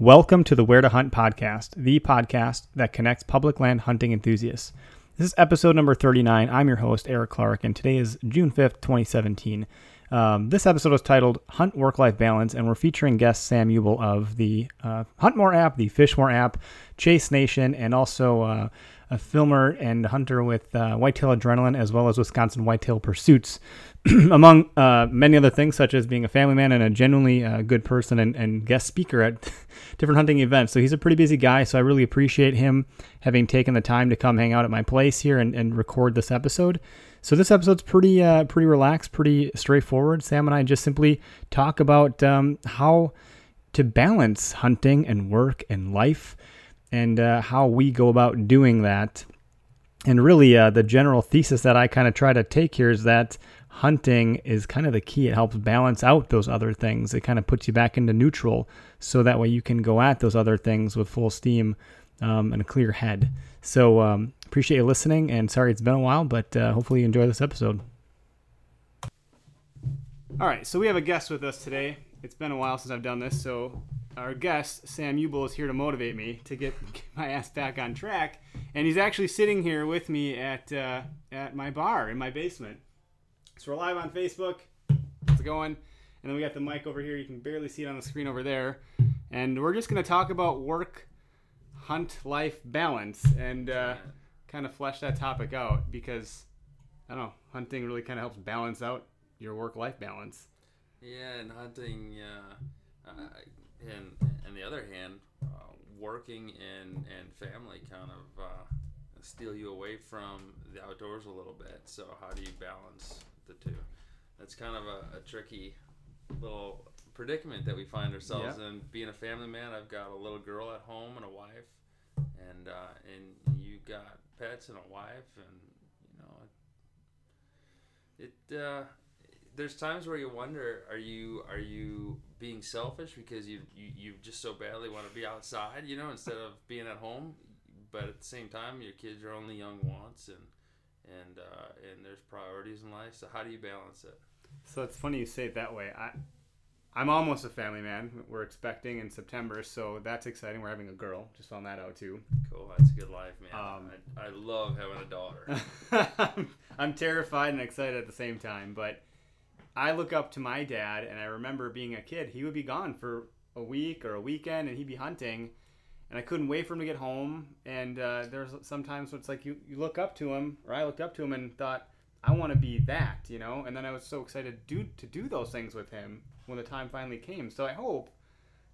Welcome to the Where to Hunt podcast, the podcast that connects public land hunting enthusiasts. This is episode number 39. I'm your host, Eric Clark, and today is June 5th, 2017. Um, this episode is titled Hunt Work Life Balance, and we're featuring guest Sam Ubl of the uh, Hunt More app, the Fish More app, Chase Nation, and also uh, a filmer and hunter with uh, Whitetail Adrenaline, as well as Wisconsin Whitetail Pursuits, among uh, many other things, such as being a family man and a genuinely uh, good person and, and guest speaker at different hunting events. So he's a pretty busy guy. So I really appreciate him having taken the time to come hang out at my place here and, and record this episode. So this episode's pretty uh, pretty relaxed, pretty straightforward. Sam and I just simply talk about um, how to balance hunting and work and life, and uh, how we go about doing that. And really, uh, the general thesis that I kind of try to take here is that hunting is kind of the key. It helps balance out those other things. It kind of puts you back into neutral, so that way you can go at those other things with full steam um, and a clear head. So um, appreciate you listening, and sorry it's been a while, but uh, hopefully you enjoy this episode. All right, so we have a guest with us today. It's been a while since I've done this, so our guest Sam Ubl is here to motivate me to get, get my ass back on track, and he's actually sitting here with me at uh, at my bar in my basement. So we're live on Facebook. How's it going? And then we got the mic over here. You can barely see it on the screen over there. And we're just going to talk about work, hunt, life balance, and uh, kind of flesh that topic out because I don't know, hunting really kind of helps balance out your work-life balance. Yeah, and hunting, uh, uh, and on the other hand, uh, working and and family kind of uh, steal you away from the outdoors a little bit. So how do you balance the two? That's kind of a, a tricky little predicament that we find ourselves Yeah. in. Being a family man, I've got a little girl at home and a wife, and uh, and you got pets and a wife, and you know it. Uh, there's times where you wonder are you are you being selfish because you you, you just so badly want to be outside you know instead of being at home but at the same time your kids are only young once and and uh, and there's priorities in life so how do you balance it So it's funny you say it that way. I, I'm almost a family man. We're expecting in September, so that's exciting. We're having a girl. Just found that out too. cool that's a good life man Um, I, I love having a daughter I'm terrified and excited at the same time, but I look up to my dad, and I remember being a kid. He would be gone for a week or a weekend, and he'd be hunting, and I couldn't wait for him to get home. And uh, there's sometimes it's like you, you look up to him, or I looked up to him and thought, I want to be that, you know. And then I was so excited to do to do those things with him when the time finally came. So I hope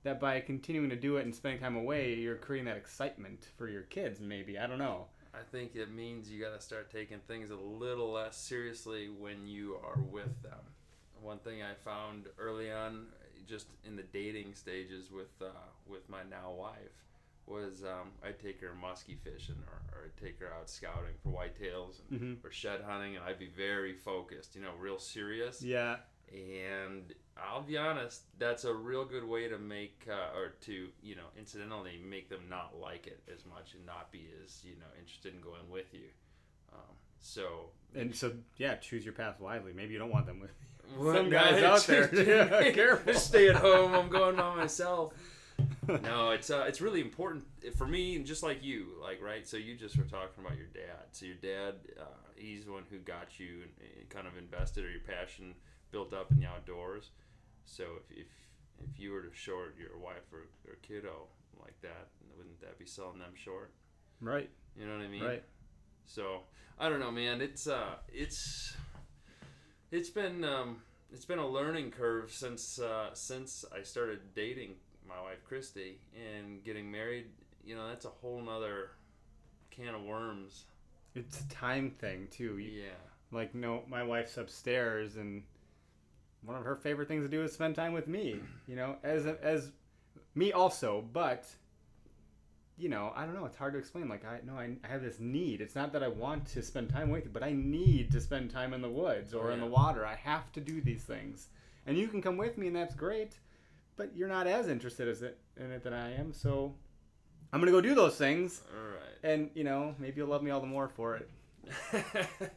that by continuing to do it and spending time away, you're creating that excitement for your kids. Maybe I don't know. I think it means you got to start taking things a little less seriously when you are with them. One thing I found early on, just in the dating stages with uh, with my now wife, was um, I'd take her musky fishing or, or I'd take her out scouting for whitetails and, Mhm. or shed hunting, and I'd be very focused, you know, real serious. Yeah. And I'll be honest, that's a real good way to make, uh, or to, you know, incidentally make them not like it as much and not be as, you know, interested in going with you. Um, so, And so, yeah, choose your path wisely. Maybe you don't want them with. Some guys out there. Yeah, careful. Stay at home. I'm going by myself. no, it's uh, it's really important for me, and just like you, like right. So you just were talking about your dad. So your dad, uh, he's the one who got you and, and kind of invested or your passion built up in the outdoors. So if, if if you were to short your wife or, or kiddo like that, wouldn't that be selling them short? Right. You know what I mean? Right. So I don't know, man. It's uh, it's it's been um, it's been a learning curve since uh, since I started dating my wife Christy and getting married. You know, that's a whole nother can of worms. It's a time thing too. You- Yeah. Like no, my wife's upstairs, and one of her favorite things to do is spend time with me. You know, as as me also, but you know, I don't know. It's hard to explain. Like I no, I, I have this need. It's not that I want to spend time with you, but I need to spend time in the woods or in the water. I have to do these things, and you can come with me, and that's great. But you're not as interested as it, in it than I am, so I'm gonna go do those things, All right. and you know, maybe you'll love me all the more for it.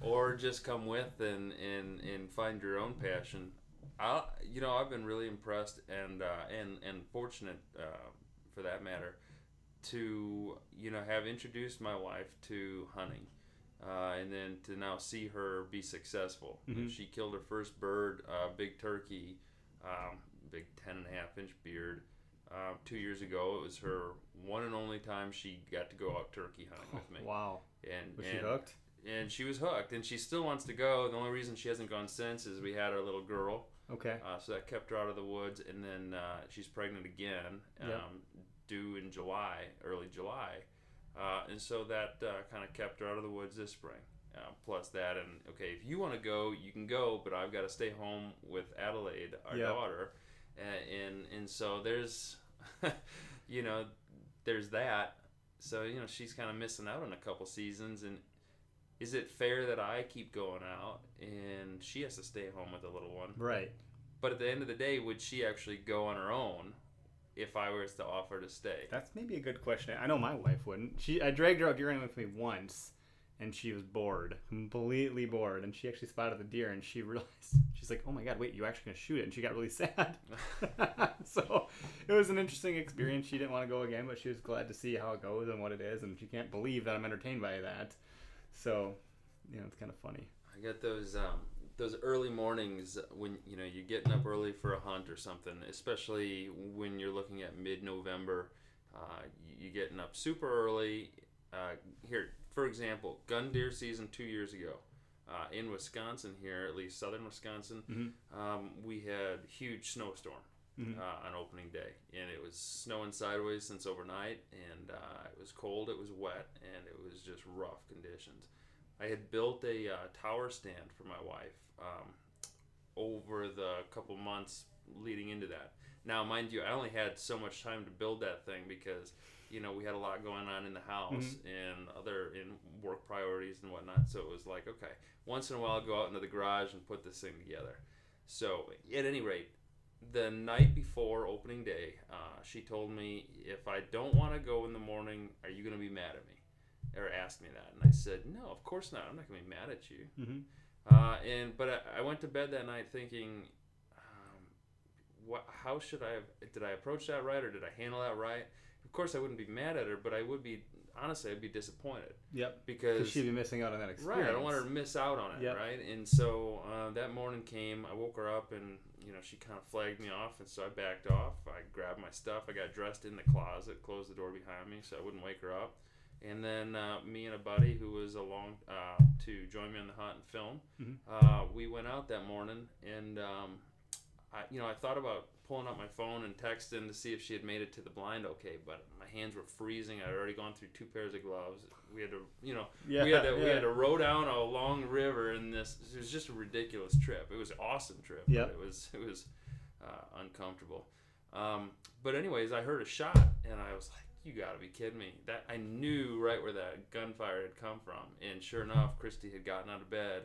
or just come with and, and, and find your own passion. I, you know, I've been really impressed and uh, and and fortunate, uh, for that matter, to you know have introduced my wife to hunting, uh, and then to now see her be successful. Mhm. She killed her first bird, uh, big turkey, um, big ten and a half inch beard. Uh, two years ago, it was her one and only time she got to go out turkey hunting with me. Wow, And was and, she hooked? and she was hooked and she still wants to go the only reason she hasn't gone since is we had our little girl Okay. uh, so that kept her out of the woods and then uh, she's pregnant again um, Yep. Due in july early july uh, and so that uh, kind of kept her out of the woods this spring uh, plus that and okay if you want to go you can go but i've got to stay home with adelaide our Yep. daughter and, and and so there's you know there's that so you know she's kind of missing out on a couple seasons and is it fair that I keep going out and she has to stay home with the little one? Right. But at the end of the day, would she actually go on her own if I was to offer to stay? That's maybe a good question. I know my wife wouldn't. She I dragged her out deer hunting with me once, and she was bored, completely bored. And she actually spotted the deer, and she realized she's like, "Oh my god, wait, you actually gonna shoot it?" And she got really sad. so it was an interesting experience. She didn't want to go again, but she was glad to see how it goes and what it is. And she can't believe that I'm entertained by that. So, you know, it's kind of funny. I get those um, those early mornings when you know you're getting up early for a hunt or something, especially when you're looking at mid-November. Uh, you- you're getting up super early. Uh, here, for example, gun deer season two years ago. Uh, in Wisconsin, here at least southern Wisconsin, Mhm. um, we had huge snowstorm Mhm. uh, on opening day, and it was snowing sideways since overnight, and uh, it was cold, it was wet, and it was just rough conditions. I had built a uh, tower stand for my wife um, over the couple months leading into that. Now, mind you, I only had so much time to build that thing because you know we had a lot going on in the house and other in work priorities and whatnot. So it was like, okay, once in a while, I'll go out into the garage and put this thing together. So at any rate, the night before opening day, uh, she told me if I don't want to go in the morning, are you going to be mad at me? Or asked me that, and I said, no, of course not. I'm not going to be mad at you. Mhm. Uh, and but I, I went to bed that night thinking, um, what? How should I have? Did I approach that right, or did I handle that right? Of course, I wouldn't be mad at her, but I would be honestly, I'd be disappointed Yep. because Because she'd be missing out on that experience. Right, I don't want her to miss out on it, Yep. right? And so uh, that morning came, I woke her up, and you know she kind of flagged me off, and so I backed off. I grabbed my stuff, I got dressed in the closet, closed the door behind me so I wouldn't wake her up, and then uh, me and a buddy who was along uh, to join me on the hunt and film, Mhm. uh, we went out that morning, and um, I, you know, I thought about pulling up my phone and texting to see if she had made it to the blind okay, but my hands were freezing. I'd already gone through two pairs of gloves. We had to, you know, Yeah, we had to we had to row down a long river, and this it was just a ridiculous trip. It was an awesome trip, but it was it was uh, uncomfortable. Um, but anyways, I heard a shot, and I was like, "You got to be kidding me!" That I knew right where that gunfire had come from, and sure enough, Christy had gotten out of bed,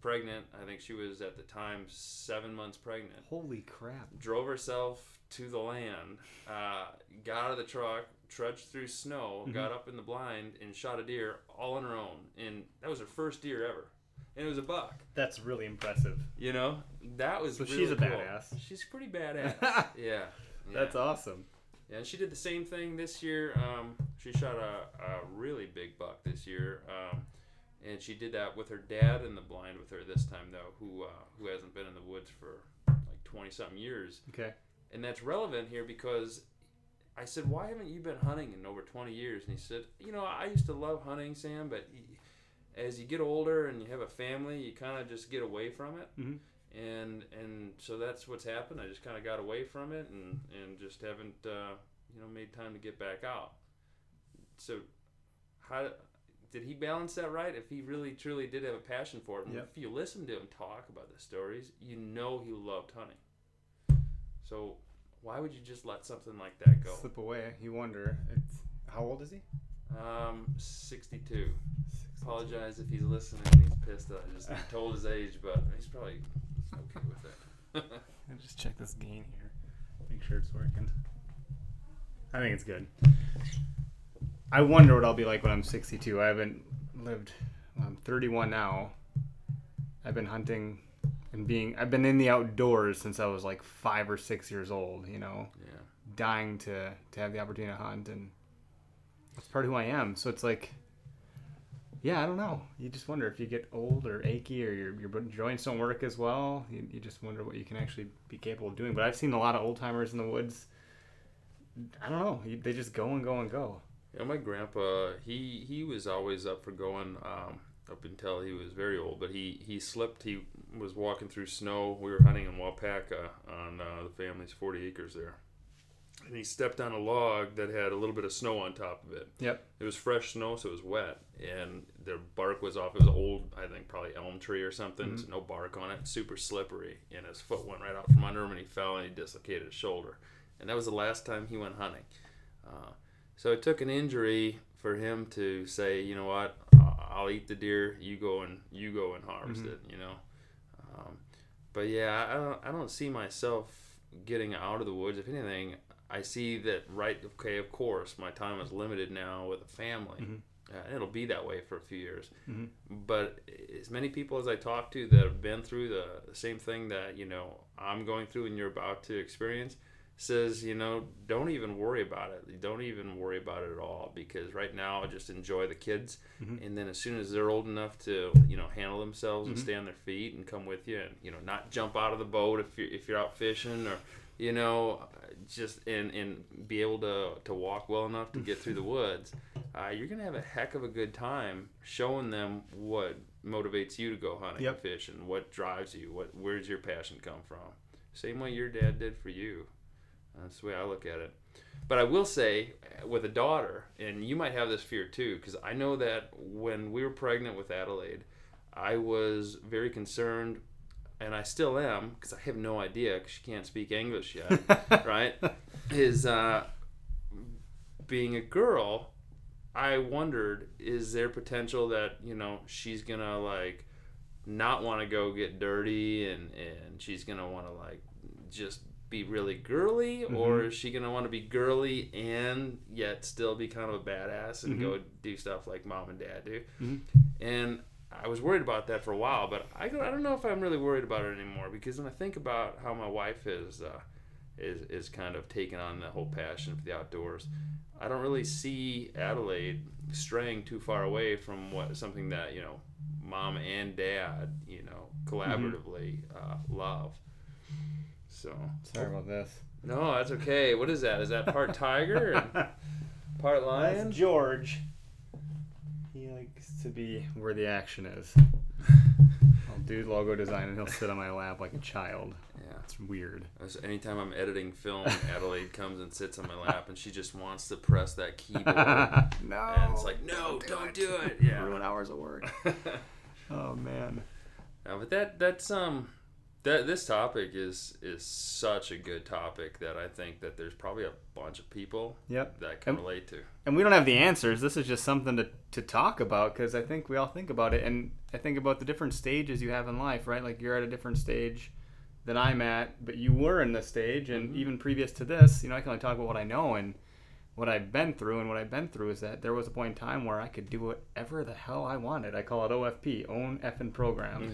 pregnant. I think she was at the time seven months pregnant Holy crap. drove herself to the land, uh, got out of the truck, trudged through snow, Mm-hmm. got up in the blind, and shot a deer all on her own. And that was her first deer ever. And it was a buck. That's really impressive. You know, that was So really she's a cool. badass. She's pretty badass. yeah. yeah. That's awesome. Yeah, and she did the same thing this year. Um, she shot a, a really big buck this year, um, and she did that with her dad in the blind with her this time though, who uh, who hasn't been in the woods for like twenty something years, Okay. and that's relevant here because I said, "Why haven't you been hunting in over twenty years?" And he said, "You know, I used to love hunting, Sam, but y- as you get older and you have a family, you kind of just get away from it." Mhm. And and so that's what's happened. I just kind of got away from it and and just haven't uh, you know made time to get back out. So how did he balance that right? If he really truly did have a passion for it, Yep. if you listen to him talk about the stories, you know he loved hunting. So why would you just let something like that go? Slip away. You wonder. It's how old is he? Um, 62. Apologize if he's listening he's pissed that I just told his age, but he's probably okay with it. I'll just check this gain here. Make sure it's working. I think it's good. I wonder what I'll be like when I'm 62. I haven't lived. well, I'm 31 now. I've been hunting and being. I've been in the outdoors since I was like five or six years old. You know, yeah. dying to to have the opportunity to hunt, and that's part of who I am. So it's like, yeah, I don't know. You just wonder if you get old or achy or your your joints don't work as well. You, you just wonder what you can actually be capable of doing. But I've seen a lot of old timers in the woods. I don't know. They just go and go and go. Yeah, my grandpa, he he was always up for going um, up until he was very old. But he he slipped. He was walking through snow. We were hunting in Waupaca on uh, the family's 40 acres there, and he stepped on a log that had a little bit of snow on top of it. Yep. It was fresh snow, so it was wet, and the bark was off. It was old, I think, probably elm tree or something. So no bark on it, super slippery, and his foot went right out from under him, and he fell and he dislocated his shoulder. And that was the last time he went hunting. Uh, so it took an injury for him to say, you know what, I'll eat the deer. You go and you go and harvest it. You know. Um, but yeah, I don't, I don't see myself getting out of the woods. If anything, I see that right. Okay, of course, my time is limited now with a family. Mm-hmm. Uh, and it'll be that way for a few years. Mm-hmm. But as many people as I talk to that have been through the, the same thing that you know I'm going through and you're about to experience, says you know don't even worry about it. Don't even worry about it at all because right now just enjoy the kids, mm-hmm. and then as soon as they're old enough to you know handle themselves and stay on their feet and come with you and you know not jump out of the boat if you're if you're out fishing or you know just and and be able to to walk well enough to get through the woods uh, you're gonna have a heck of a good time showing them what motivates you to go hunting Yep. and fishing what drives you what where's your passion come from? Same way your dad did for you. That's the way i look at it. But i will say uh, with a daughter and you might have this fear too because i know that when we were pregnant with adelaide i was very concerned and I still am because I have no idea because she can't speak English yet, right? Is uh, being a girl, I wondered is there potential that you know she's gonna like not want to go get dirty and and she's gonna want to like just be really girly? Mm-hmm. Or is she gonna want to be girly and yet still be kind of a badass and mm-hmm. go do stuff like mom and dad do? Mm-hmm. And I was worried about that for a while, but I, go- I don't know if I'm really worried about it anymore because when I think about how my wife is uh, is is kind of taken on the whole passion for the outdoors, I don't really see Adelaide straying too far away from what something that you know mom and dad you know collaboratively uh, love. So Sorry about this. no, that's okay. What is that? Is that part tiger and part lion? That's George. He likes to be where the action is. I'll do logo design and he'll sit on my lap like a child. Yeah. It's weird. As- Anytime I'm editing film, Adelaide comes and sits on my lap, and she just wants to press that keyboard. no. And it's like, no, don't do it. Yeah. Ruin hours of work. oh man. Uh, but that that's um that this topic is is such a good topic that I think that there's probably a bunch of people Yep. that can Um, relate to. And we don't have the answers. This is just something to, to talk about because I think we all think about it. And I think about the different stages you have in life, right? Like you're at a different stage than I'm at, but you were in this stage. And even previous to this, you know, I can only talk about what I know and what I've been through. And what I've been through is that there was a point in time where I could do whatever the hell I wanted. I call it OFP, own effing program.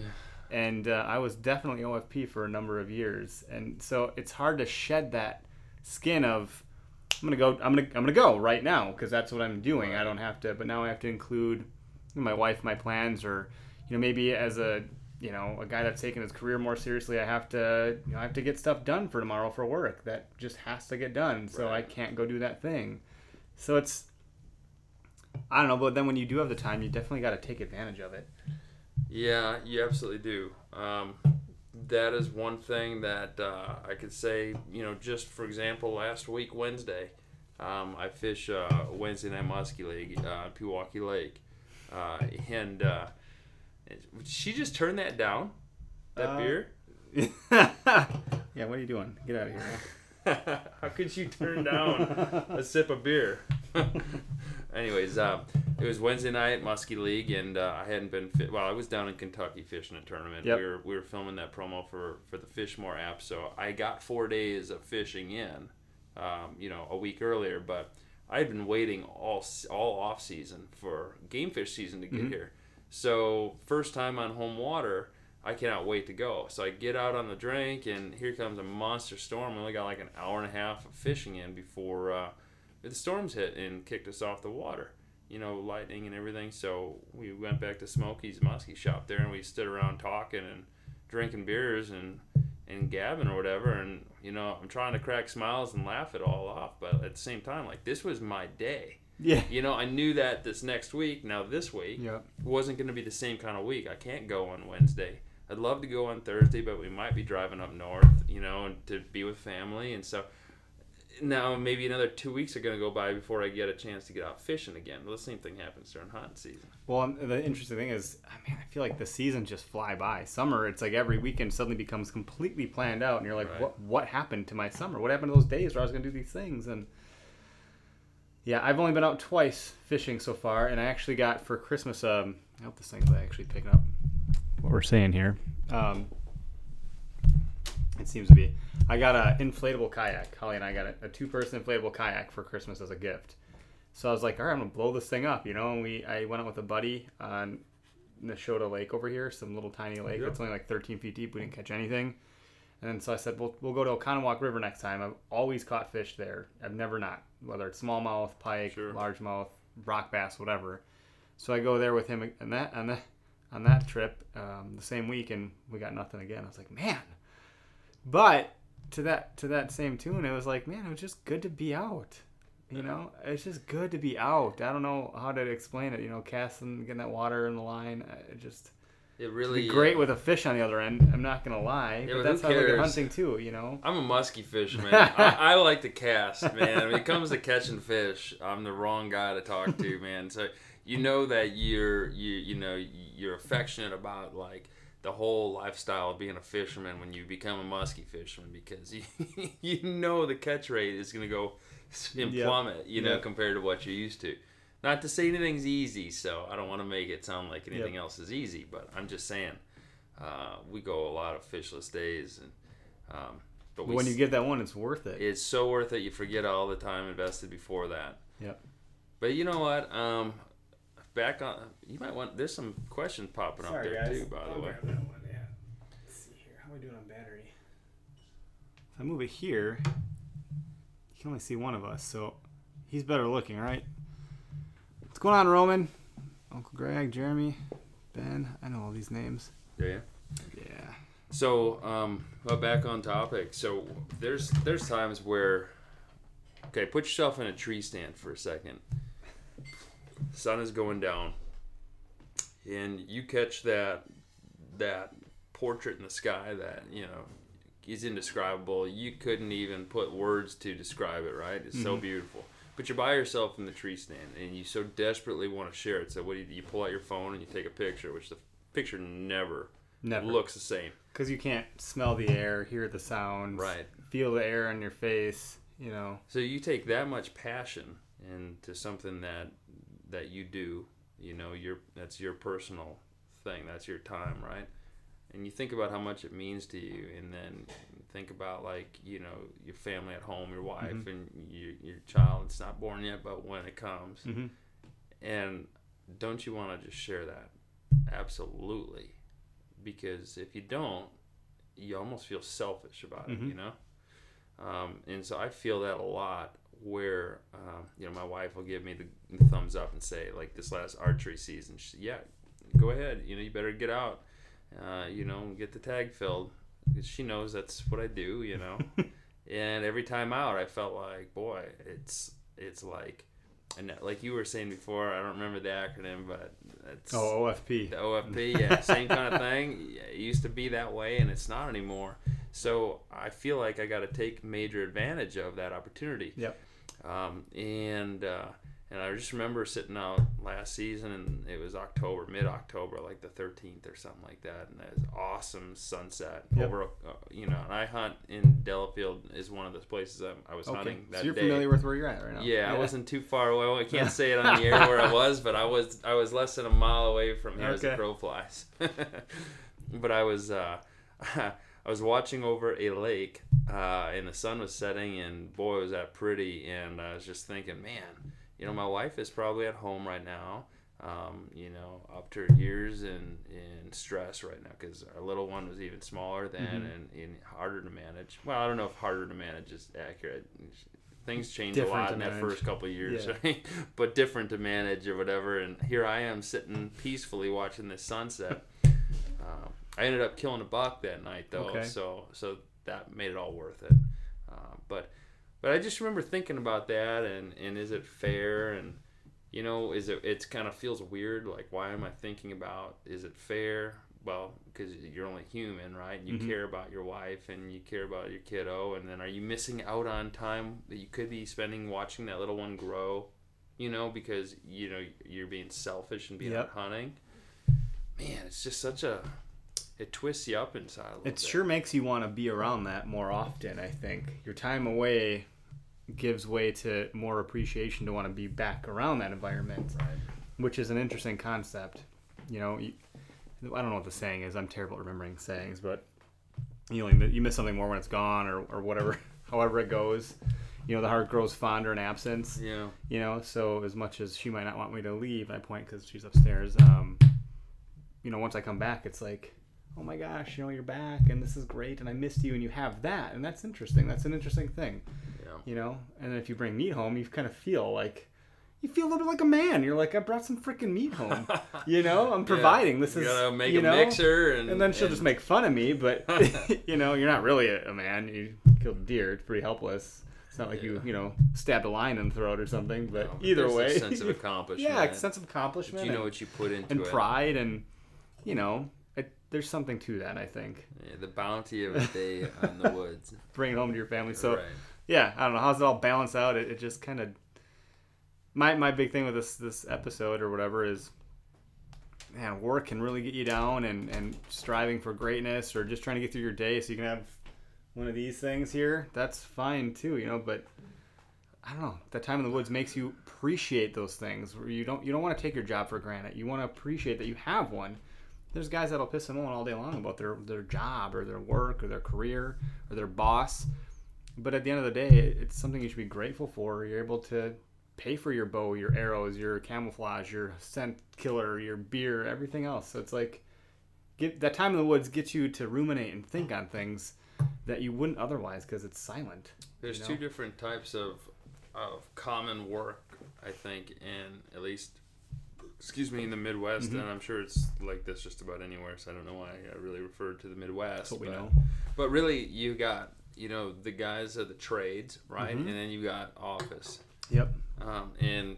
And uh, I was definitely OFP for a number of years. And so it's hard to shed that skin of, I'm gonna go. I'm gonna. I'm gonna go right now because that's what I'm doing. I don't have to. But now I have to include my wife, my plans, or you know maybe as a you know, a guy that's taking his career more seriously, I have to, you know, I have to get stuff done for tomorrow for work that just has to get done. So I can't go do that thing. So it's, I don't know, but then when you do have the time, you definitely got to take advantage of it. Yeah, you absolutely do. Um, that is one thing that uh, I could say. You know, just for example, last week Wednesday, um, I fish uh, Wednesday night muskie league uh, Pewaukee Lake, uh, and uh, she just turned that down. That Uh, beer. yeah, what are you doing? Get out of here. How could you turn down a sip of beer? Anyways, um, it was Wednesday night Muskie League, and uh, I hadn't been fit. Well, I was down in Kentucky fishing a tournament. Yep. We were we were filming that promo for for the Fishmore app, so I got four days of fishing in, um, you know, a week earlier. But I had been waiting all all off season for game fish season to get here. So first time on home water. I cannot wait to go. So I get out on the drink, and here comes a monster storm. We only got like an hour and a half of fishing in before uh, the storms hit and kicked us off the water. You know, lightning and everything. So we went back to Smokey's Muskie shop there, and we stood around talking and drinking beers and and gabbing or whatever. And you know, I'm trying to crack smiles and laugh it all off, but at the same time, like this was my day. Yeah. You know, I knew that this next week, now this week, wasn't going to be the same kind of week. I can't go on Wednesday. I'd love to go on Thursday, but we might be driving up north, you know, and to be with family. And so now maybe another two weeks are going to go by before I get a chance to get out fishing again. Well, the same thing happens during hunting season. Well, the interesting thing is, I mean, I feel like the seasons just fly by. Summer, it's like every weekend suddenly becomes completely planned out, and you're like, Right. what What happened to my summer? What happened to those days where I was going to do these things? And yeah, I've only been out twice fishing so far, and I actually got for Christmas. Um, I hope this thing's actually picking up what we're saying here. Um, it seems to be. I got a inflatable kayak. Holly and I got a, a two-person inflatable kayak for Christmas as a gift. So I was like, all right, I'm gonna blow this thing up, you know. And we, I went out with a buddy on Nashotah Lake over here, some little tiny lake. It's only like 13 feet deep. We didn't catch anything. And then so I said, we'll, we'll go to Oconomowoc River next time. I've always caught fish there. I've never not, whether it's smallmouth, pike, Sure. largemouth, rock bass, whatever. So I go there with him and that on that on that trip um, the same week, and we got nothing again. I was like, man. But to that to that same tune, it was like, man, it was just good to be out. You know, it's just good to be out. I don't know how to explain it. You know, casting, getting that water in the line, uh, it just It really be great with a fish on the other end. I'm not gonna lie, Yeah, but that's how I look at cares? hunting too. You know, I'm a musky fisherman. I, I like to cast, man. When it comes to catching fish, I'm the wrong guy to talk to, man. So you know that you're you you know you're affectionate about like the whole lifestyle of being a fisherman when you become a musky fisherman because you you know the catch rate is gonna go and plummet, you know, Yep. compared to what you're used to. Not to say anything's easy, so I don't want to make it sound like anything Yep. else is easy, but I'm just saying uh, we go a lot of fishless days and. Um, but we when you s- get that one, it's worth it. it's so worth it. You forget all the time invested before that. Yep. But you know what? Um, back on. You might want. There's some questions popping up there too. By the way. grab that one, yeah. Let's see here. How are we doing on battery? If I move it here, you can only see one of us, so he's better looking, right? What's going on, Roman? Uncle Greg, Jeremy, Ben. I know all these names. Yeah. Yeah. So, um, but back on topic. So there's there's times where, okay, put yourself in a tree stand for a second. Sun is going down, and you catch that that portrait in the sky that you know is indescribable. You couldn't even put words to describe it. Right? It's so mm-hmm. beautiful. But you're by yourself in the tree stand, and you so desperately want to share it. So what do you, you pull out your phone and you take a picture, which the picture never Never. looks the same. Because you can't smell the air, hear the sounds, Right. feel the air on your face, you know. So you take that much passion into something that that you do, you know, your that's your personal thing, that's your time, right? And you think about how much it means to you, and then think about like you know your family at home, your wife, Mhm. and your your child. It's not born yet, but when it comes, Mm-hmm. and don't you want to just share that? Absolutely, because if you don't, you almost feel selfish about it, Mhm. you know. Um, and so I feel that a lot. Where um, you know my wife will give me the thumbs up and say like this last archery season, she said, yeah, go ahead, you know you better get out. uh, you know, get the tag filled because she knows that's what I do, you know. and every time out, I felt like, boy, it's it's like, and like you were saying before, I don't remember the acronym, but it's Oh, OFP. the OFP, yeah, same kind of thing. It used to be that way, and it's not anymore. So I feel like I got to take major advantage of that opportunity. Yep. Um, and uh, and I just remember sitting out last season, and it was October, mid October, like the 13th or something like that, and it was awesome sunset Yep. over. Uh, you know, and I hunt in Delafield is one of those places I, I was Okay. hunting that So you're day. familiar with where you're at right now. Yeah, I wasn't too far away. I can't say it on the air where I was, but I was I was less than a mile away from here as the crow flies. but I was uh, I was watching over a lake, uh, and the sun was setting, and boy was that pretty. And I was just thinking, man, you know, my wife is probably at home right now. Um, you know, up to her years in, in stress right now because our little one was even smaller then Mm-hmm. and, and harder to manage. Well, I don't know if harder to manage is accurate. Things change Different a lot in that manage. first couple of years, Yeah. right? but different to manage or whatever. And here I am sitting peacefully watching this sunset. um, I ended up killing a buck that night though, Okay. so so that made it all worth it. Uh, but but I just remember thinking about that and and is it fair and you know is it it's kind of feels weird like why am I thinking about is it fair? Well, because you're only human, right? And You Mhm. care about your wife and you care about your kiddo, and then are you missing out on time that you could be spending watching that little one grow? You know, because you know you're being selfish and being Yep. out hunting. Man, it's just such a it twists you up inside a little It bit. sure makes you want to be around that more often, I think. Your time away gives way to more appreciation to want to be back around that environment, Right. which is an interesting concept. You know, you, I don't know what the saying is. I'm terrible at remembering sayings, but you know, you miss something more when it's gone or, or whatever, however it goes. You know, the heart grows fonder in absence. Yeah. You know, so as much as she might not want me to leave, I point because she's upstairs. Um, you know, once I come back, it's like, oh my gosh, you know, you're back and this is great and I missed you and you have that and that's interesting. That's an interesting thing, Yeah. you know. And then if you bring meat home, you kind of feel like you feel a little bit like a man. You're like, I brought some freaking meat home. You know, I'm providing. This you is gotta make you a know? mixer and And then she'll and- just make fun of me, but you know, you're not really a, a man. You killed a deer. It's pretty helpless. It's not like you, Yeah. you know, stabbed a lion in the throat or something. But No, but either a way, sense of accomplishment. yeah, a sense of accomplishment. you know and, what you put into and it. pride, and you know, there's something to that. I think Yeah, the bounty of a day on the woods. bring it home to your family. So right. yeah, I don't know how's it all balance out. It, it just kind of my my big thing with this this episode or whatever is man, work can really get you down and and striving for greatness or just trying to get through your day so you can have one of these things here. That's fine too, you know, but I don't know. That time in the woods makes you appreciate those things. Where you don't you don't want to take your job for granted. You want to appreciate that you have one. There's guys that'll piss and moan all day long about their their job or their work or their career or their boss. But at the end of the day, it's something you should be grateful for. You're able to pay for your bow, your arrows, your camouflage, your scent killer, your beer, everything else. So it's like get that time in the woods gets you to ruminate and think on things that you wouldn't otherwise because it's silent. There's you know? two different types of of common work, I think, in at least excuse me in the Midwest, Mhm. and I'm sure it's like this just about anywhere. So I don't know why I really referred to the Midwest. That's what we but, know. But really, you got you know the guys of the trades, right, Mhm. and then you got office, Yep. um, and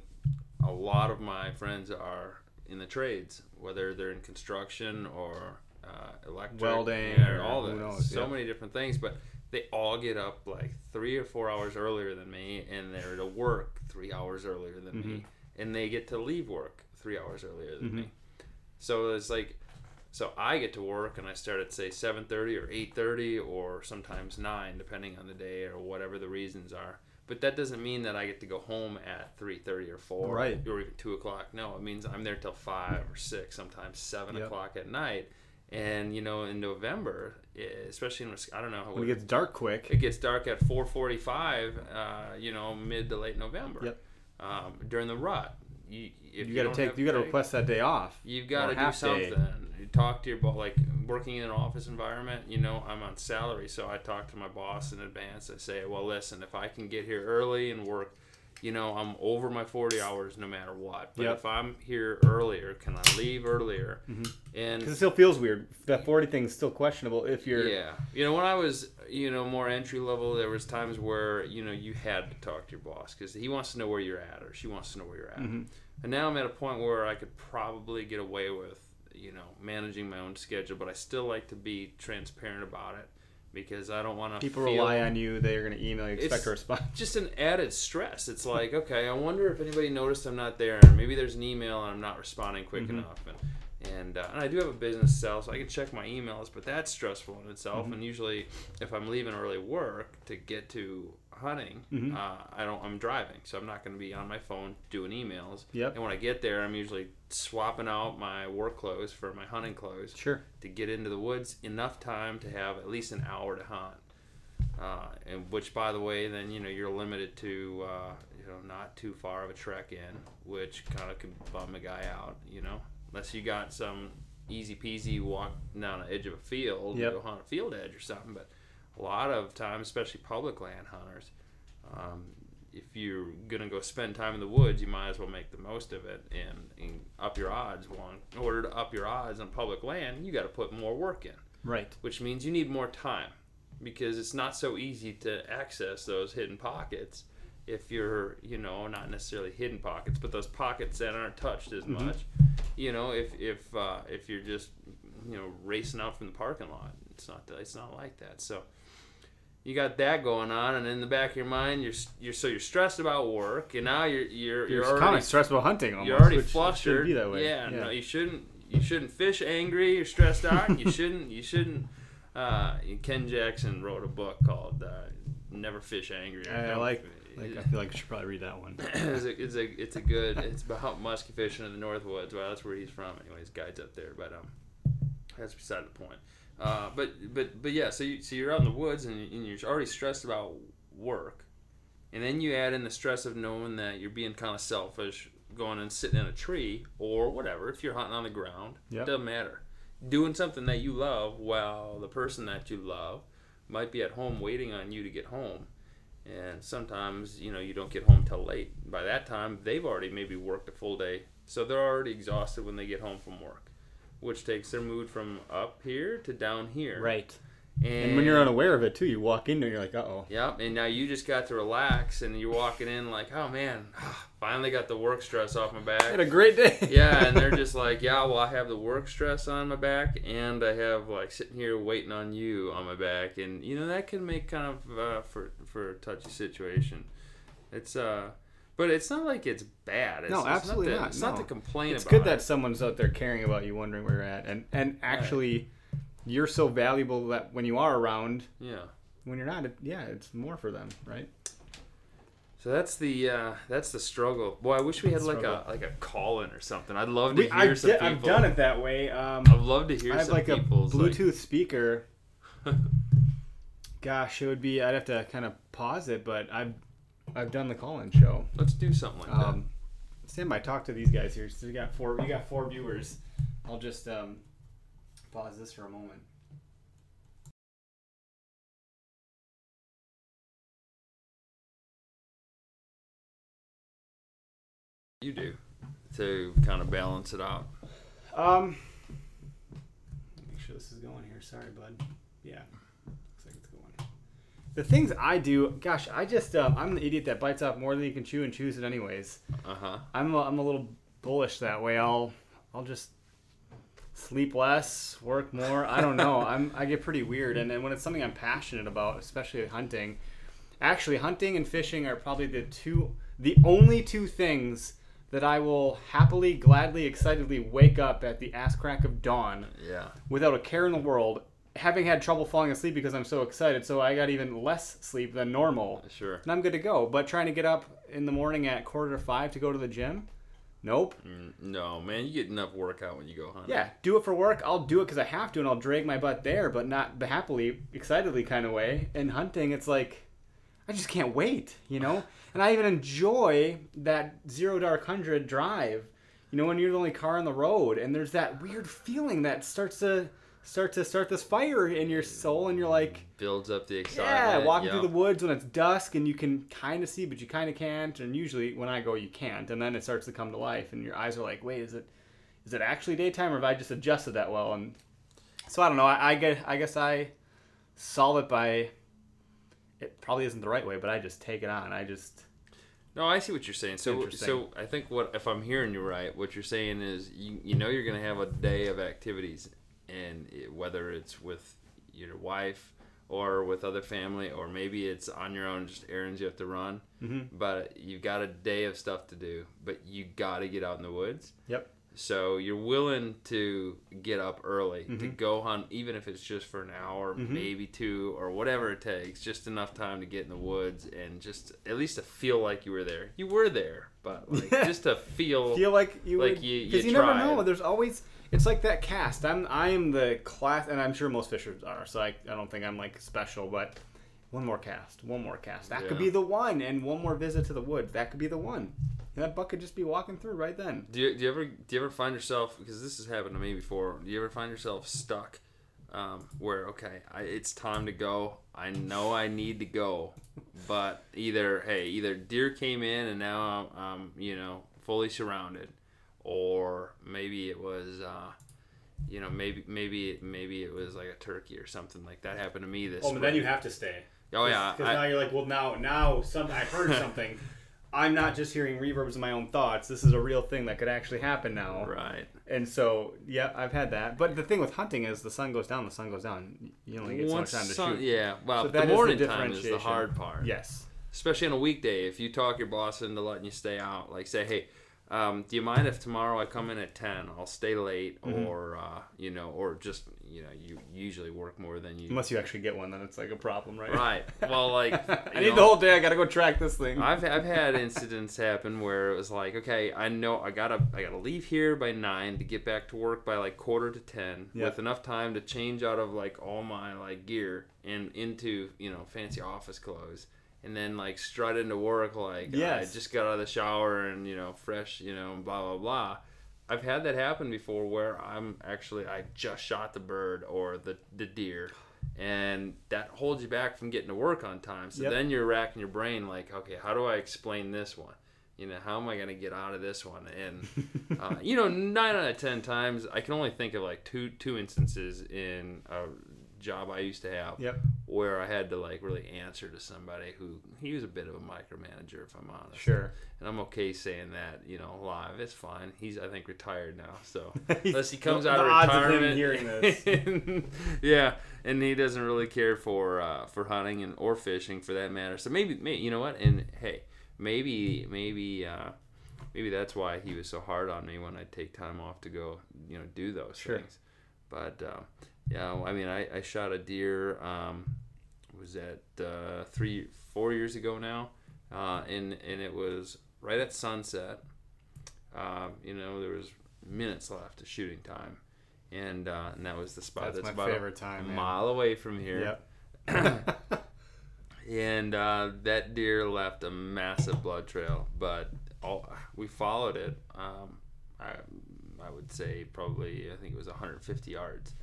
a lot of my friends are in the trades, whether they're in construction or uh, electric, Welding or all that, knows, so yeah. many different things. But they all get up like three or four hours earlier than me, and they're to work three hours earlier than me, Mhm. and they get to leave work three hours earlier than Mhm. me. So it's like, so I get to work and I start at say seven thirty or eight thirty or sometimes nine, depending on the day or whatever the reasons are. But that doesn't mean that I get to go home at three thirty or four, Right. or even two o'clock. No, it means I'm there till five or six, sometimes seven Yep. o'clock at night. And you know, in November, eh, especially in I don't know how When it gets dark quick. it gets dark at 4:45. Uh, you know, mid to late November. Yep. Um, during the rut, you if you got to take. You got to request that day off. You've got to do day. something. You talk to your boss, like working in an office environment. You know, I'm on salary, so I talk to my boss in advance. I say, well, listen, if I can get here early and work, you know, I'm over my 40 hours no matter what. But Yep. if I'm here earlier, can I leave earlier? And Because it still feels weird. That 40 thing's still questionable if you're. yeah, you know, when I was, you know, more entry level, there was times where you know you had to talk to your boss because he wants to know where you're at or she wants to know where you're at. Mm-hmm. And now I'm at a point where I could probably get away with, you know, managing my own schedule, but I still like to be transparent about it because I don't want to. People feel rely on you. They're going to email you, expect a response. Just an added stress. It's like, okay, I wonder if anybody noticed I'm not there, and maybe there's an email and I'm not responding quick Mm-hmm. enough, and and, uh, and I do have a business cell, so I can check my emails, but that's stressful in itself. Mm-hmm. And usually, if I'm leaving early work to get to hunting, Mm-hmm. uh, I don't. I'm driving, so I'm not going to be on my phone doing emails. Yep. And when I get there, I'm usually swapping out my work clothes for my hunting clothes Sure. to get into the woods enough time to have at least an hour to hunt. Uh, and which, by the way, then you know you're limited to uh, you know not too far of a trek in, which kind of can bum a guy out. You know, unless you got some easy peasy walk down the edge of a field, Yep. go hunt a field edge or something. But a lot of times, especially public land hunters, um, if you're gonna go spend time in the woods, you might as well make the most of it and, and up your odds. One, in order to up your odds on public land, you got to put more work in Right. which means you need more time because it's not so easy to access those hidden pockets if you're you know not necessarily hidden pockets but those pockets that aren't touched as much you know if if uh, if you're just you know racing out from the parking lot it's not it's not like that so you got that going on and in the back of your mind you're you're so you're stressed about work and now you're you're You're, you're kind already of stressed about hunting almost. you're already which it shouldn't flustered. be that way. Yeah, no, you shouldn't. You shouldn't fish angry. You're stressed out. you shouldn't. You shouldn't. Uh, Ken Jackson wrote a book called uh, "Never Fish Angry." I, I like, like. I feel like I should probably read that one. it's, a, it's a it's a good. It's about musky fishing in the Northwoods. Well, that's where he's from. Anyway, Anyways, guides up there, but um, that's beside the point. Uh, but but but yeah. So you so you're out in the woods and, and you're already stressed about work, and then you add in the stress of knowing that you're being kind of selfish, going and sitting in a tree or whatever. If you're hunting on the ground, Yep. doesn't matter. Doing something that you love while the person that you love might be at home waiting on you to get home. And sometimes, you know, you don't get home till late. By that time, they've already maybe worked a full day. So they're already exhausted when they get home from work, which takes their mood from up here to down here. Right. And, And when you're unaware of it too, you walk in and you're like, uh oh. Yep, and now you just got to relax, and you're walking in like, oh man, finally got the work stress off my back. Had a great day. yeah, and they're just like, yeah, well, I have the work stress on my back, and I have like sitting here waiting on you on my back, and you know that can make kind of uh, for for a touchy situation. It's uh, but it's not like it's bad. It's, No, it's absolutely not. To, not, It's no. not to complain It's good it. that someone's out there caring about you, wondering where you're at, and and actually, you're so valuable that when you are around, yeah. when you're not, it, yeah, it's more for them, right? So that's the uh, that's the struggle. Boy, I wish we had like a like a call in or something. I'd love to We, hear I some did. I've done it that way. Um, I'd love to hear I have some like a people's like, Bluetooth speaker. Gosh, it would be. I'd have to kind of pause it, but I've I've done the call-in show. Let's do something like that. Um, stand by, talk to these guys here. So we got four. We got four viewers. I'll just um, pause this for a moment. You do to kind of balance it out. Um, make sure this is going here. Sorry, bud. Yeah, looks like it's going. The things I do, gosh, I just um, I'm the idiot that bites off more than you can chew and chews it anyways. Uh huh. I'm a, I'm a little bullish that way. I'll I'll just sleep less, work more. I don't know. I'm I get pretty weird, and then when it's something I'm passionate about, especially hunting, actually hunting and fishing are probably the two, the only two things that I will happily, gladly, excitedly wake up at the ass crack of dawn Yeah. without a care in the world. Having had trouble falling asleep because I'm so excited, so I got even less sleep than normal Sure. and I'm good to go. But trying to get up in the morning at quarter to five to go to the gym, nope. Mm, No, man, you get enough workout when you go hunting. Yeah, do it for work. I'll do it because I have to, and I'll drag my butt there, but not the happily, excitedly kind of way. In hunting, it's like I just can't wait, you know. And I even enjoy that zero dark hundred drive. You know, when you're the only car on the road, and there's that weird feeling that starts to start to start this fire in your soul, and you're like, Builds up the excitement. yeah, walking yeah. through the woods when it's dusk and you can kind of see, but you kind of can't. And usually when I go, you can't, and then it starts to come to life, and your eyes are like, wait, is it is it actually daytime, or have I just adjusted that well? And so I don't know. I, I get I guess I solve it by. It probably isn't the right way, but I just take it on. I just No, I see what you're saying. So, so I think what if I'm hearing you right, what you're saying is you, you know you're going to have a day of activities, and it, whether it's with your wife or with other family, or maybe it's on your own, just errands you have to run. Mhm. But you've got a day of stuff to do, but you got to get out in the woods. Yep. So you're willing to get up early to Mhm. go hunt, even if it's just for an hour, Mhm. maybe two, or whatever it takes. Just enough time to get in the woods and just at least to feel like you were there. You were there, but like, just to feel. feel like you Like would, you- because you you, never know. There's always it's like that cast. I'm I am the class, and I'm sure most fishers are. So I, I don't think I'm like special, but one more cast, one more cast. That could be the one, and one more visit to the woods. That could be the one. And that buck could just be walking through right then. Do you, do you ever do you ever find yourself because this has happened to me before? Do you ever find yourself stuck um, where okay, I, it's time to go. I know I need to go, but either hey, either deer came in and now I'm, I'm you know fully surrounded, or maybe it was. Uh, you know, maybe maybe maybe it was like a turkey or something like that happened to me this. Oh, but then you have to stay. Oh yeah, Because now you're like, well, now now some I heard something. I'm not just hearing reverbs of my own thoughts. This is a real thing that could actually happen now. right. And so, yeah, I've had that. But the thing with hunting is the sun goes down, the sun goes down. You only get so much time to sun- shoot. Yeah, well, So the that is the morning time is the hard part. Yes. especially on a weekday, if you talk your boss into letting you stay out, like say, hey, um, do you mind if tomorrow I come in at ten? I'll stay late, Mm-hmm. or uh, you know, or just you know, you usually work more than you. Unless you actually get one, then it's like a problem, right? right. Well, like I need know, the whole day. I gotta go track this thing. I've I've had incidents happen where it was like, okay, I know I gotta I gotta leave here by nine to get back to work by like quarter to ten, Yep. with enough time to change out of like all my like gear and into you know fancy office clothes, and then like strut into work like Yes. I just got out of the shower and you know fresh you know blah blah blah. I've had that happen before where I'm actually I just shot the bird or the the deer. And that holds you back from getting to work on time. So Yep. then you're racking your brain like, okay, how do I explain this one? You know, how am I going to get out of this one? And uh, you know, nine out of ten times, I can only think of like two two instances in a job I used to have Yep. Where I had to like really answer to somebody who he was a bit of a micromanager, if I'm honest. Sure. And I'm okay saying that, you know, live. It's fine. He's I think retired now, so unless he comes out of odds of him retirement, hearing this. yeah, and he doesn't really care for uh, for hunting and or fishing for that matter. So maybe, maybe you know what? And hey, maybe maybe uh, maybe that's why he was so hard on me when I take time off to go, you know, do those Sure. things. But uh, yeah, I mean, I, I shot a deer. Um, was that uh, three four years ago now, uh, and and it was right at sunset. Um, you know, there was minutes left of shooting time, and uh, and that was the spot That's that's, my about favorite a time, man. mile away from here. Yep. and uh, that deer left a massive blood trail, but all, we followed it. Um, I, I would say probably I think it was 150 yards,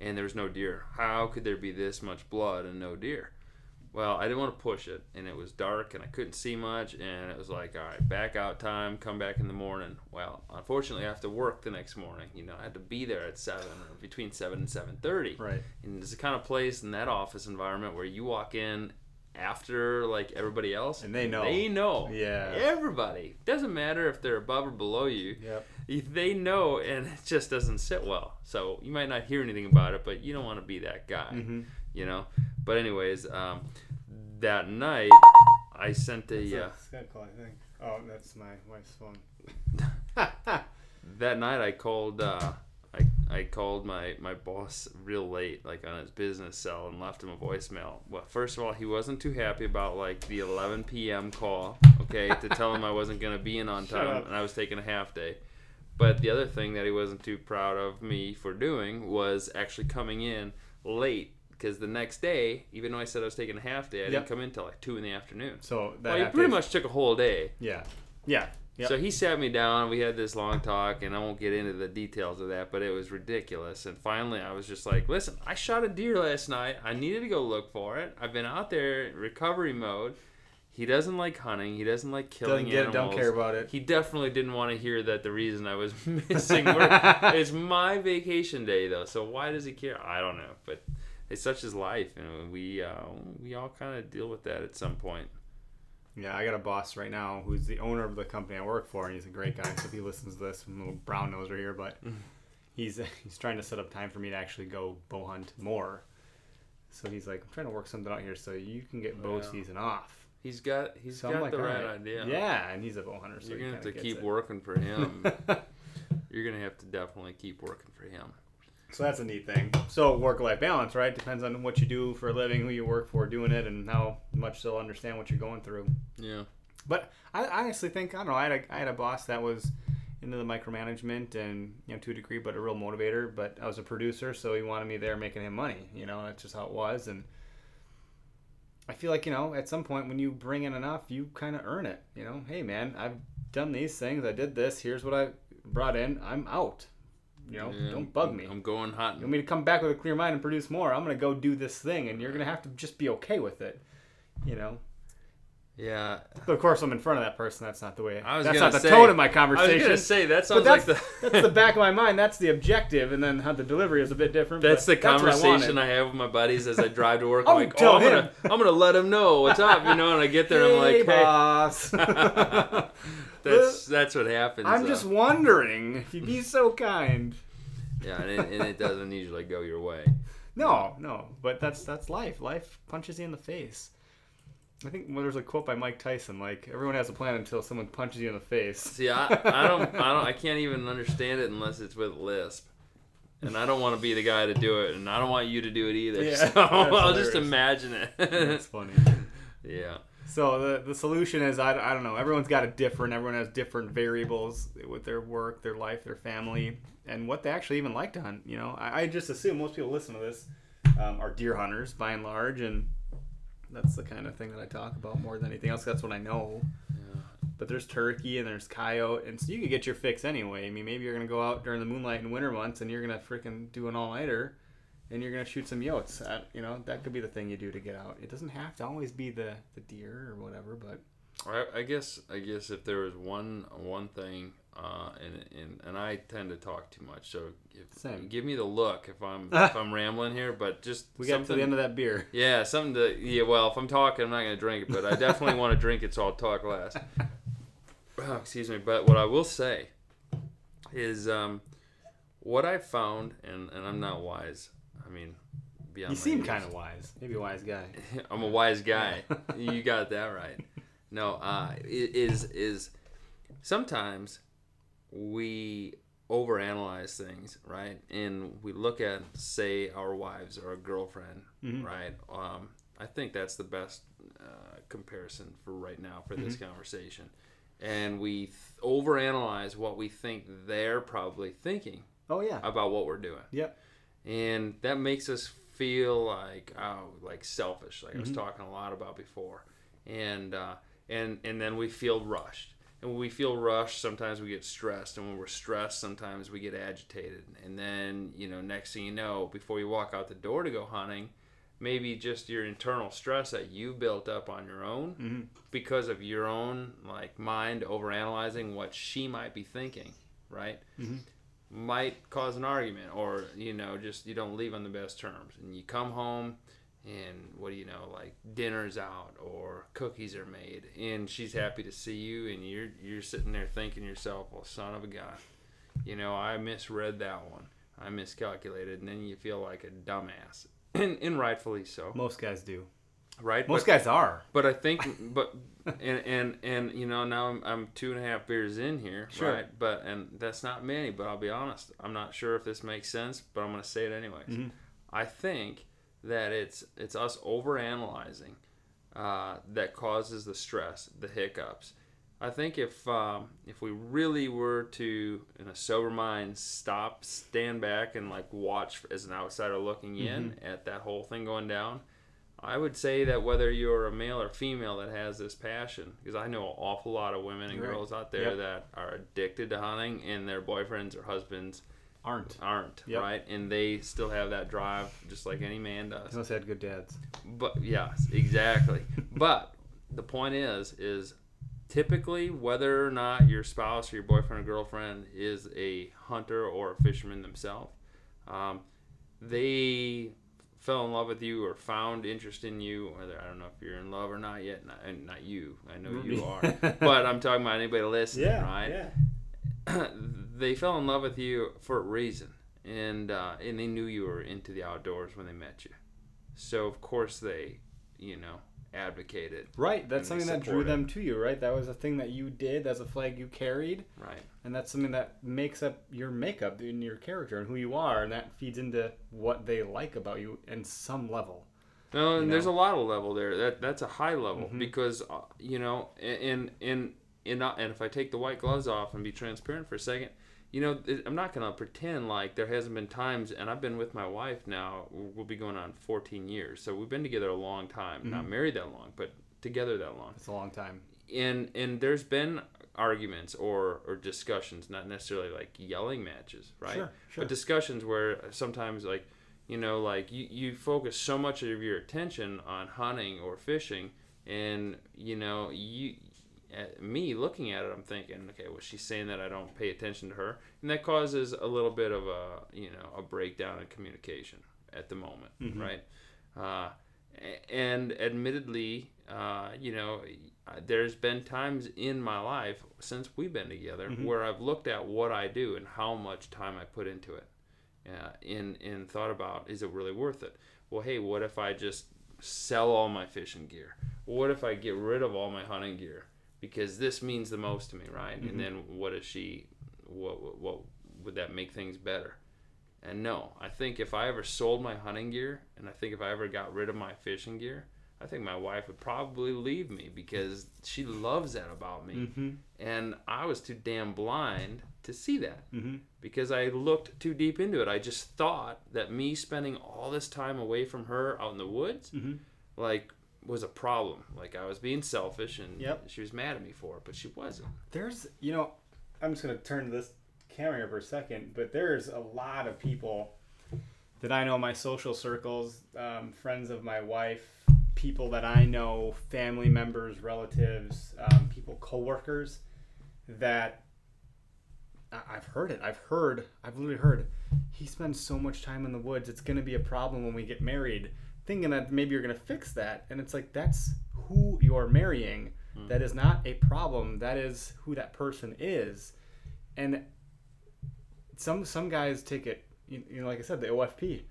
and there was no deer. How could there be this much blood and no deer? Well, I didn't want to push it, and it was dark, and I couldn't see much, and it was like, all right, back out time, come back in the morning. Well, unfortunately, I have to work the next morning. You know, I had to be there at seven or between seven and seven thirty. Right. And it's the kind of place in that office environment where you walk in after like everybody else, And they know. They know. Yeah. Everybody doesn't matter if they're above or below you. Yep. If They know, and it just doesn't sit well. So you might not hear anything about it, but you don't want to be that guy. Mm-hmm. You know. But anyways, um, that night I sent a. Uh, Skype call, I think. Oh, that's my wife's phone. that night I called uh, I, I called my, my boss real late, like on his business cell, and left him a voicemail. Well, first of all, he wasn't too happy about like the 11 p.m. call, okay, to tell him I wasn't gonna be in on Shut time up. and I was taking a half day. But the other thing that he wasn't too proud of me for doing was actually coming in late because the next day, even though I said I was taking a half day, I Yep. didn't come in till like two in the afternoon. So that Well, you pretty much took a whole day. Yeah. Yeah. Yep. So he sat me down. We had this long talk, and I won't get into the details of that, but it was ridiculous. And finally, I was just like, "Listen, I shot a deer last night. I needed to go look for it. I've been out there in recovery mode. He doesn't like hunting. He doesn't like killing Doesn't get animals. don't care about it. He definitely didn't want to hear that the reason I was missing work. is my vacation day though, so why does he care? I don't know, but it's such his life, and we uh, we all kind of deal with that at some point. Yeah, I got a boss right now who's the owner of the company I work for, and he's a great guy. So if he listens to this, little brown noser here, but he's he's trying to set up time for me to actually go bow hunt more. So he's like, I'm trying to work something out here so you can get bow Wow. season off. He's got he's So got like, the "All right right." idea. Yeah, and he's a bow hunter, so You're gonna have to keep it. working for him. You're gonna have to definitely keep working for him. So that's a neat thing. So work life balance, right? Depends on what you do for a living, who you work for, doing it, and how much they'll understand what you're going through. Yeah. But I, I honestly think I don't know. I had a, I had a boss that was into the micromanagement and you know to a degree, but a real motivator. But I was a producer, so he wanted me there making him money. You know, that's just how it was. And I feel like you know at some point when you bring in enough, you kind of earn it. You know, hey man, I've done these things. I did this. Here's what I brought in. I'm out. You know, Yeah, don't bug me. I'm going hot. You want me to come back with a clear mind and produce more? I'm gonna go do this thing, and you're gonna have to just be okay with it. You know. Yeah. But of course, I'm in front of that person. That's not the way. I was that's not the say- tone of my conversation. I was gonna say that sounds that's, like the that's the back of my mind. That's the objective, and then how the delivery is a bit different. That's the conversation wanted. I, have with my buddies as I drive to work. Oh, I'm like, oh, I'm gonna, I'm gonna let him know what's up, you know. And I get there, I'm like, hey, boss. that's that's what happens. I'm uh, just wondering if you'd be so kind. yeah, and it, and it doesn't usually go your way. No, no, but that's that's life. Life punches you in the face. I think well, there's a quote by Mike Tyson, like everyone has a plan until someone punches you in the face. See, I, I don't, I don't, I can't even understand it unless it's with lisp. And I don't want to be the guy to do it, and I don't want you to do it either. Yeah, so I'll just imagine it. That's funny. yeah. So the the solution is I, I don't know. Everyone's got a different. Everyone has different variables with their work, their life, their family, and what they actually even like to hunt. You know, I, I just assume most people listen to this um, are deer hunters by and large, and that's the kind of thing that I talk about more than anything else. That's what I know. Yeah. But there's turkey and there's coyote, and so you could get your fix anyway. I mean, maybe you're gonna go out during the moonlight in winter months, and you're gonna freaking do an all nighter, and you're gonna shoot some yotes. That, you know, that could be the thing you do to get out. It doesn't have to always be the the deer or whatever, but I, I guess I guess if there was one one thing, uh, and, and and I tend to talk too much, so if, Same. give me the look if I'm if I'm rambling here, but just we got to the end of that beer. Yeah, something to yeah. Well, if I'm talking, I'm not gonna drink it, but I definitely want to drink it, so I'll talk last. Oh, excuse me, but what I will say is um, what I found, and and I'm not wise. I mean, beyond You seem kind of wise, maybe a wise guy. I'm a wise guy. you got that right. No, uh, i- is is sometimes we overanalyze things, right? And we look at, say, our wives or a girlfriend, right? Um, I think that's the best uh, comparison for right now for this conversation. And we th- overanalyze what we think they're probably thinking Oh yeah. about what we're doing Yep. and that makes us feel like oh like selfish like i Mm-hmm. was talking a lot about before and uh, and and then we feel rushed and when we feel rushed sometimes we get stressed. And when we're stressed sometimes we get agitated. And then you know next thing you know before you walk out the door to go hunting maybe just your internal stress that you built up on your own Mm-hmm. because of your own like mind overanalyzing what she might be thinking right? Might cause an argument or you know just you don't leave on the best terms. And you come home and what do you know like dinner's out or cookies are made and she's happy to see you and you're you're sitting there thinking to yourself well son of a gun you know i misread that one i miscalculated and then you feel like a dumbass and, and rightfully so Most guys do. right Most But- guys are. but I think, but and and and you know now I'm, I'm two and a half beers in here, Sure. right? But and that's not many. But I'll be honest, I'm not sure if this makes sense, but I'm gonna say it anyways. Mm-hmm. I think that it's it's us overanalyzing uh, that causes the stress, the hiccups. I think if um, if we really were to, in a sober mind, stop, stand back, and like watch as an outsider looking in Mm-hmm. at that whole thing going down, I would say that whether you're a male or female that has this passion, because I know an awful lot of women and Right. girls out there Yep. that are addicted to hunting and their boyfriends or husbands Aren't. aren't, Yep. right? And they still have that drive just like any man does. Unless they had good dads. But yes, exactly. but the point is, is typically whether or not your spouse or your boyfriend or girlfriend is a hunter or a fisherman themselves, um, they fell in love with you or found interest in you. Whether I don't know if you're in love or not yet, not, and not you. I know you are, but I'm talking about anybody listening, right? they fell in love with you for a reason, and uh, and they knew you were into the outdoors when they met you. So of course they, you know, advocated. Right. That's something that drew them to you, right? That was a thing that you did. That's a flag you carried. Right. And that's something that makes up your makeup in your character and who you are. And that feeds into what they like about you in some level. No, and there's a lot of level there. That that's a high level Mhm. because uh, you know, in in in uh, and if I take the white gloves off and be transparent for a second, you know, I'm not gonna pretend like there hasn't been times. And I've been with my wife now. We'll be going on 14 years, so we've been together a long time. Not Mhm. married that long, but together that long. It's a long time. and and there's been arguments or or discussions not necessarily like yelling matches right Sure, sure. but discussions where sometimes like you know like you, you focus so much of your attention on hunting or fishing and you know you at me looking at it i'm thinking okay well she's saying that i don't pay attention to her and that causes a little bit of a you know a breakdown in communication at the moment Mhm. right uh, and admittedly, uh, you know, there's been times in my life since we've been together Mhm. where I've looked at what I do and how much time I put into it, uh, and and thought about is it really worth it? Well, hey, what if I just sell all my fishing gear? What if I get rid of all my hunting gear because this means the most to me, right? Mhm. And then what is she? What, what what would that make things better? And no, I think if I ever sold my hunting gear, and I think if I ever got rid of my fishing gear, I think my wife would probably leave me because she loves that about me. Mm-hmm. And I was too damn blind to see that Mm-hmm. because I looked too deep into it. I just thought that me spending all this time away from her out in the woods, Mm-hmm. like, was a problem. Like I was being selfish, and Yep. she was mad at me for it, but she wasn't. There's, you know, I'm just going to turn this camera here for a second, but there's a lot of people that I know in my social circles, um, friends of my wife, people that I know, family members, relatives, um, people, coworkers, that I've heard it. I've heard, I've literally heard, he spends so much time in the woods, it's going to be a problem when we get married. Thinking that maybe you're going to fix that. And it's like, that's who you're marrying. Hmm. That is not a problem. That is who that person is. And some some guys take it, you you know, like I said, the OFP.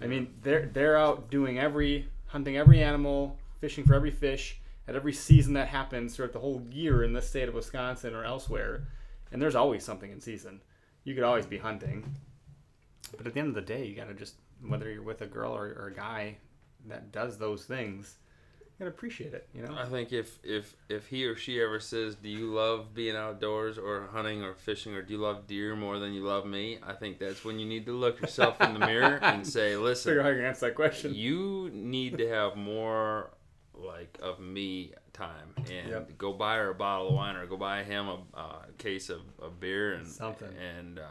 I mean, they're they're out doing every hunting every animal, fishing for every fish at every season that happens throughout the whole year in the state of Wisconsin or elsewhere. And there's always something in season. You could always be hunting. But at the end of the day, you gotta just whether you're with a girl or, or a guy that does those things, you gotta appreciate it. You know. I think if if if he or she ever says, "Do you love being outdoors or hunting or fishing or do you love deer more than you love me?" I think that's when you need to look yourself in the mirror and say, Figure "Listen, out how you answer that question. you need to have more like of me time and Yep. go buy her a bottle of wine or go buy him a, uh, case of, of beer and Something. and uh,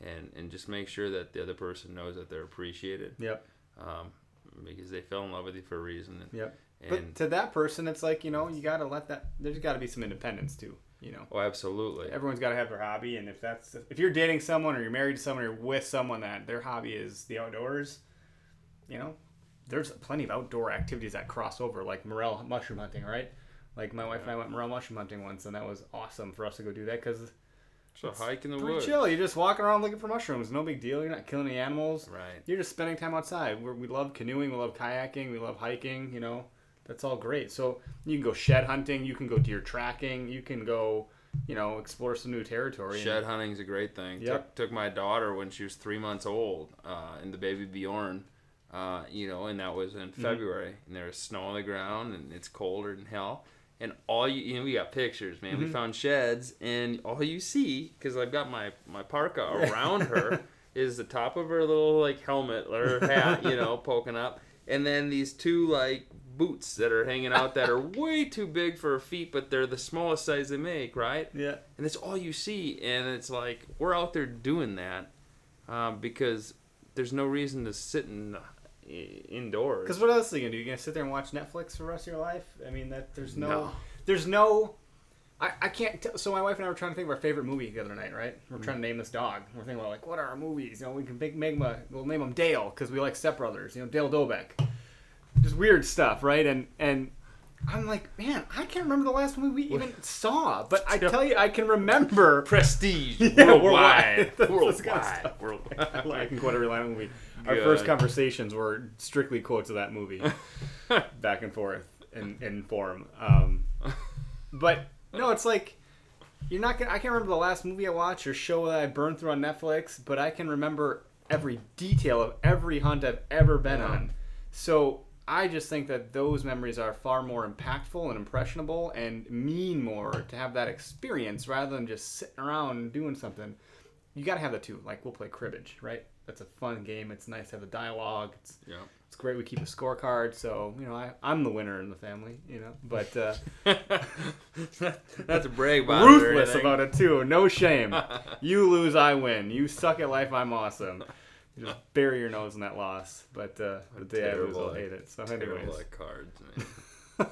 and and just make sure that the other person knows that they're appreciated Yep. um, because they fell in love with you for a reason and, Yep. and But to that person, it's like you know you got to let that. There's got to be some independence too. You know, oh absolutely everyone's got to have their hobby, and if that's if you're dating someone or you're married to someone or you're with someone that their hobby is the outdoors, you know, there's plenty of outdoor activities that cross over, like morel mushroom hunting, right? Like my wife and I went morel mushroom hunting once, and that was awesome for us to go do that because so hike in the pretty woods chill. You're just walking around looking for mushrooms, no big deal. You're not killing any animals. right You're just spending time outside. We're, we love canoeing, we love kayaking, we love hiking. You know, that's all great. So you can go shed hunting, you can go deer tracking, you can go, you know, explore some new territory. Shed hunting's a great thing. Yep. Took, took my daughter when she was three months old, uh, and the baby Bjorn, uh, you know, and that was in Mm-hmm. February, and there was snow on the ground, and it's colder than hell. And all you, you know, we got pictures, man. Mm-hmm. We found sheds, and all you see, because I've got my my parka around her, is the top of her little like helmet or hat, you know, poking up, and then these two like boots that are hanging out that are way too big for her feet, but they're the smallest size they make, right? Yeah. and it's all you see and it's like we're out there doing that um, because there's no reason to sit in indoors Because what else are you gonna do? You gonna sit there and watch Netflix for the rest of your life? I mean, that there's no, No. there's no. I, I can't. T- so my wife and I were trying to think of our favorite movie the other night, right? We're mm-hmm. trying to name this dog. We're thinking about like, what are our movies? You know, we can make, make a, we'll name him Dale because we like Step Brothers. You know, Dale Doback. Just weird stuff, right? And and I'm like, man, I can't remember the last movie we even saw, but I tell you, I can remember. prestige Yeah, worldwide worldwide. Worldwide, kind of worldwide. I can quote every line of the movie. Our first conversations were strictly quotes of that movie, back and forth in, in form. Um, but no, it's like you're not gonna. I can't remember the last movie I watched or show that I burned through on Netflix, but I can remember every detail of every hunt I've ever been Yeah. on. So I just think that those memories are far more impactful and impressionable and mean more to have that experience rather than just sitting around doing something. You gotta have the two. Like we'll play cribbage, right? That's a fun game. It's nice to have the dialogue. It's yeah it's great. We keep a scorecard, so you know I, I'm the winner in the family. You know, but uh, Not to brag about ruthless about it too. No shame. you lose, I win. You suck at life, I'm awesome. You just bury your nose in that loss. But uh, the day I lose, I'll hate it. So, Terrible anyways, at cards, man.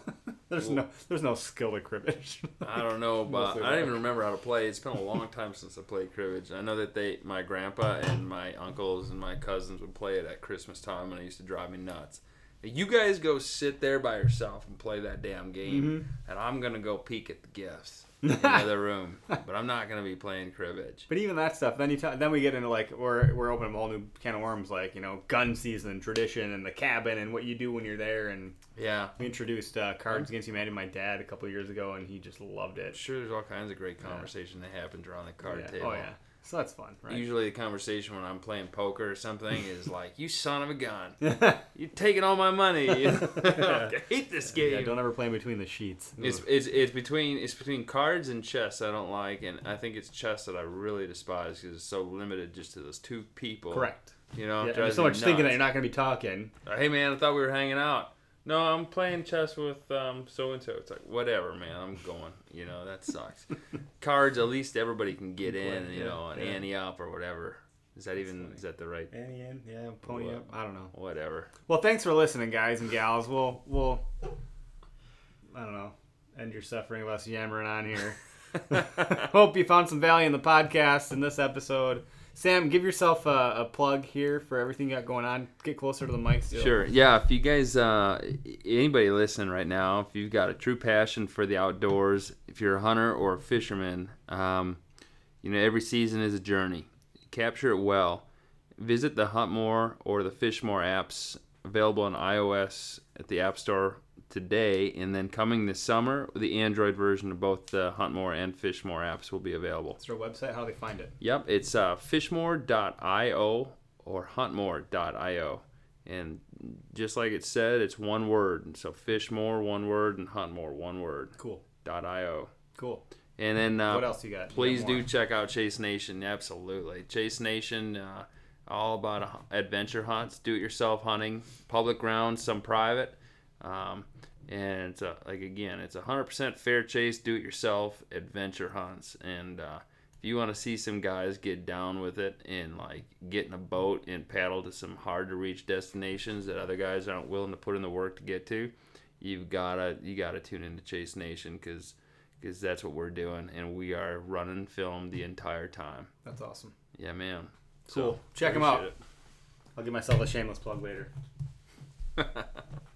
There's no there's no skill to cribbage. I don't know about. Mostly I don't even remember how to play. It's been a long time since I played cribbage. I know that they, my grandpa and my uncles and my cousins would play it at Christmas time, and it used to drive me nuts. You guys go sit there by yourself and play that damn game, Mm-hmm. and I'm gonna go peek at the gifts in the other room. But I'm not gonna be playing cribbage. But even that stuff, then you t- then we get into like we're we're opening a whole new can of worms, like you know gun season, tradition, and the cabin, and what you do when you're there. And Yeah, we introduced uh, Cards Against Humanity to my dad a couple years ago, and he just loved it. sure. There's all kinds of great conversation that happens around the card Yeah. table. Oh yeah, so that's fun, right? Usually, the conversation when I'm playing poker or something is like, "You son of a gun, you're taking all my money." I hate this game. yeah, don't ever play in between the sheets. It's, it's it's between it's between cards and chess I don't like, and I think it's chess that I really despise because it's so limited just to those two people. correct. You know, Yeah, it and drives there's so much thinking that you're not going to be talking. Hey man, I thought we were hanging out. No, I'm playing chess with um so and so. It's like whatever, man. I'm going. You know that sucks. cards, at least everybody can get in. You yeah, know, an yeah. ante up or whatever. Is that even is that the right? Annie in, yeah, pony What? up. I don't know. Whatever. Well, thanks for listening, guys and gals. We'll we'll I don't know end your suffering of us yammering on here. Hope you found some value in the podcast in this episode. Sam, give yourself a, a plug here for everything you got going on. Get closer to the mic. Still. Sure. Yeah. If you guys, uh, anybody listening right now, if you've got a true passion for the outdoors, if you're a hunter or a fisherman, um, you know every season is a journey. Capture it well. Visit the Hunt More or the Fish More apps available on iOS at the App Store today, and then coming this summer, the Android version of both the Hunt More and Fish More apps will be available. Is there a website? How do they find it? Yep, it's uh, fishmore.io or huntmore.io. And just like it said, it's one word. So fishmore, one word, and huntmore, one word. Cool. .io. Cool. And then uh, what else you got? You got please do check out Chase Nation. Absolutely. Chase Nation, uh, all about adventure hunts, do it yourself hunting, public grounds, some private. Um, and it's a, like, again, it's a 100% fair chase, do it yourself adventure hunts. And uh, if you want to see some guys get down with it and like get in a boat and paddle to some hard to reach destinations that other guys aren't willing to put in the work to get to, you've gotta you gotta tune into Chase Nation because because that's what we're doing, and we are running film the entire time. That's awesome. Yeah, man. Cool. Check 'em out. appreciate I'll give myself a shameless plug later. it.